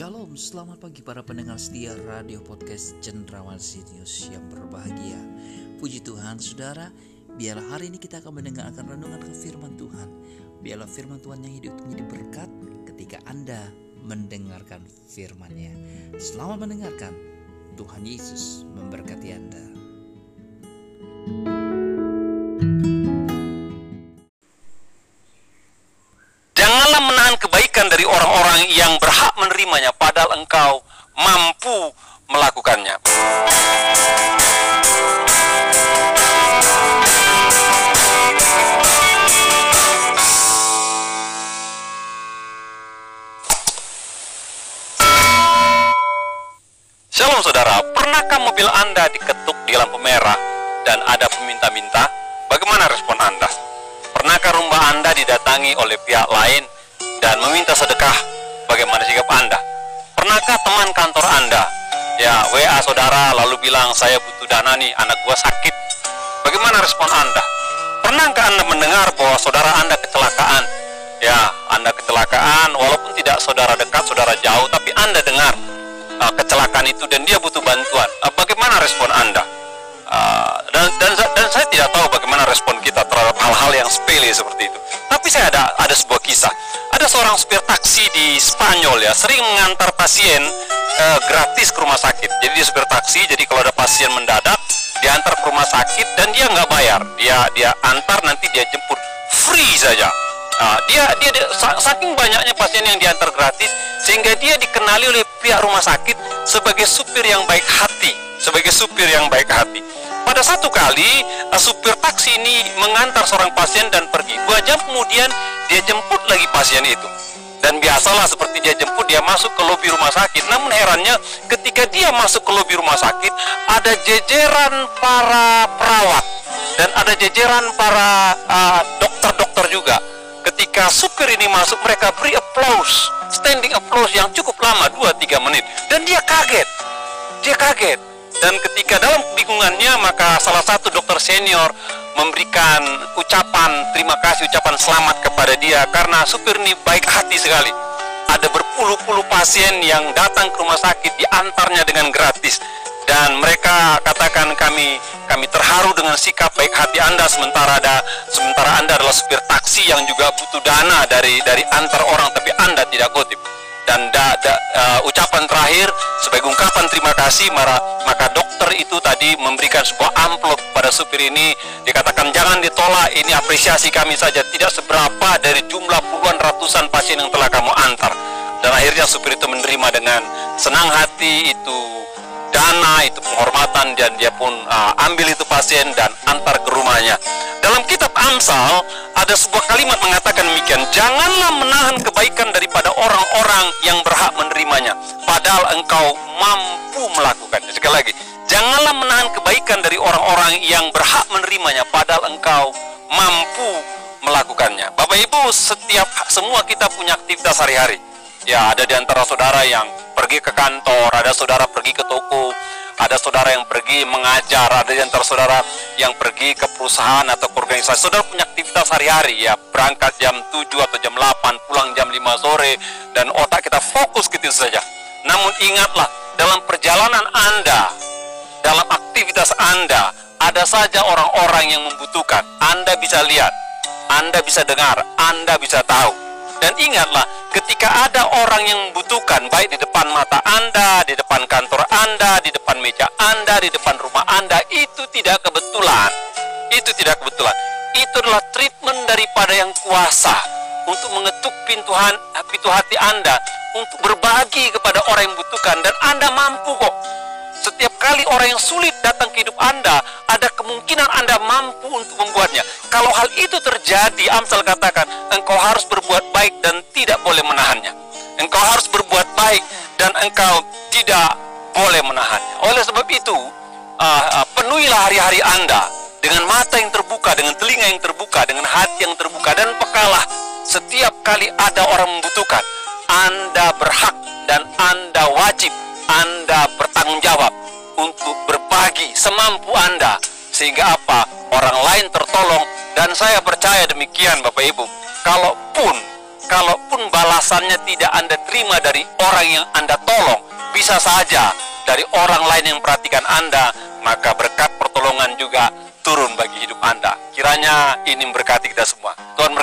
Shalom, selamat pagi para pendengar setia radio podcast Cendrawan Sinius yang berbahagia. Puji Tuhan, saudara, biarlah hari ini kita akan mendengarkan renungan ke firman Tuhan. Biarlah firman Tuhan yang hidup menjadi berkat ketika Anda mendengarkan firman-Nya. Selamat mendengarkan. Tuhan Yesus memberkati Anda. Janganlah kebaikan dari orang-orang yang berhak menerimanya padahal engkau mampu melakukannya. Shalom saudara, pernahkah mobil Anda diketuk di lampu merah dan ada peminta-minta? Bagaimana respon Anda? Pernahkah rumah Anda didatangi oleh pihak lain dan meminta sedekah? Bagaimana sikap Anda? Pernahkah teman kantor Anda ya WA saudara lalu bilang saya butuh dana nih, anak gua sakit. Bagaimana respon Anda? Pernahkah Anda mendengar bahwa saudara Anda kecelakaan? Ya, Anda kecelakaan walaupun tidak saudara dekat, saudara jauh, tapi Anda dengar uh, kecelakaan itu dan dia butuh bantuan. Uh, bagaimana respon Anda? Uh, dan, dan dan saya tidak tahu bagaimana respon kita terhadap hal-hal yang sepele seperti itu. Tapi saya ada ada sebuah kisah. Ada seorang supir taksi di Spanyol ya sering mengantar pasien uh, gratis ke rumah sakit. Jadi dia supir taksi. Jadi kalau ada pasien mendadak diantar ke rumah sakit dan dia nggak bayar. Dia dia antar nanti dia jemput free saja. Nah, dia, dia dia saking banyaknya pasien yang diantar gratis sehingga dia dikenali oleh pihak rumah sakit sebagai supir yang baik hati, sebagai supir yang baik hati. Pada satu kali uh, supir taksi ini mengantar seorang pasien dan pergi. Dua jam kemudian dia jemput lagi pasien itu. Dan biasalah seperti dia jemput dia masuk ke lobi rumah sakit. Namun herannya ketika dia masuk ke lobi rumah sakit ada jejeran para perawat dan ada jejeran para uh, dokter-dokter juga ketika supir ini masuk mereka beri applause standing applause yang cukup lama 2-3 menit. Dan dia kaget. Dia kaget. Dan ketika dalam kebingungannya maka salah satu dokter senior memberikan ucapan terima kasih ucapan selamat kepada dia. Karena supir ini baik hati sekali. Ada berpuluh-puluh pasien yang datang ke rumah sakit diantarnya dengan gratis dan mereka katakan kami kami terharu dengan sikap baik hati Anda sementara ada sementara Anda adalah supir taksi yang juga butuh dana dari dari antar orang tapi Anda tidak kutip. Dan da, da, uh, ucapan terakhir sebagai ungkapan terima kasih maka, maka dokter itu tadi memberikan sebuah amplop pada supir ini. Dikatakan jangan ditolak ini apresiasi kami saja. Tidak seberapa dari jumlah puluhan ratusan pasien yang telah kamu antar. Dan akhirnya supir itu menerima dengan senang hati itu dana itu penghormatan dan dia pun uh, ambil itu pasien dan antar ke rumahnya. Dalam kitab Amsal ada sebuah kalimat mengatakan demikian, janganlah menahan kebaikan daripada orang-orang yang berhak menerimanya, padahal engkau mampu melakukannya. Sekali lagi, janganlah menahan kebaikan dari orang-orang yang berhak menerimanya, padahal engkau mampu melakukannya. Bapak Ibu, setiap semua kita punya aktivitas sehari-hari. Ya, ada di antara saudara yang pergi ke kantor, ada saudara pergi ke toko, ada saudara yang pergi mengajar, ada di antara saudara yang pergi ke perusahaan atau ke organisasi. Saudara punya aktivitas sehari-hari ya, berangkat jam 7 atau jam 8, pulang jam 5 sore dan otak kita fokus gitu saja. Namun ingatlah, dalam perjalanan Anda, dalam aktivitas Anda, ada saja orang-orang yang membutuhkan. Anda bisa lihat, Anda bisa dengar, Anda bisa tahu. Dan ingatlah, ketika ada orang yang membutuhkan, baik di depan mata Anda, di depan kantor Anda, di depan meja Anda, di depan rumah Anda, itu tidak kebetulan. Itu tidak kebetulan. Itu adalah treatment daripada yang kuasa untuk mengetuk pintu, pintu hati Anda, untuk berbagi kepada orang yang membutuhkan, dan Anda mampu kok. Setiap kali orang yang sulit datang ke hidup Anda, ada kemungkinan Anda mampu untuk membuatnya. Kalau hal itu terjadi, Amsal katakan, engkau harus berbuat baik dan tidak boleh menahannya. Engkau harus berbuat baik dan engkau tidak boleh menahannya. Oleh sebab itu, uh, uh, penuhilah hari-hari Anda dengan mata yang terbuka, dengan telinga yang terbuka, dengan hati yang terbuka, dan pekalah setiap kali ada orang membutuhkan. Anda berhak dan Anda wajib anda bertanggung jawab untuk berbagi semampu Anda sehingga apa? Orang lain tertolong dan saya percaya demikian Bapak Ibu. Kalaupun kalaupun balasannya tidak Anda terima dari orang yang Anda tolong, bisa saja dari orang lain yang perhatikan Anda, maka berkat pertolongan juga turun bagi hidup Anda. Kiranya ini memberkati kita semua. Tuhan.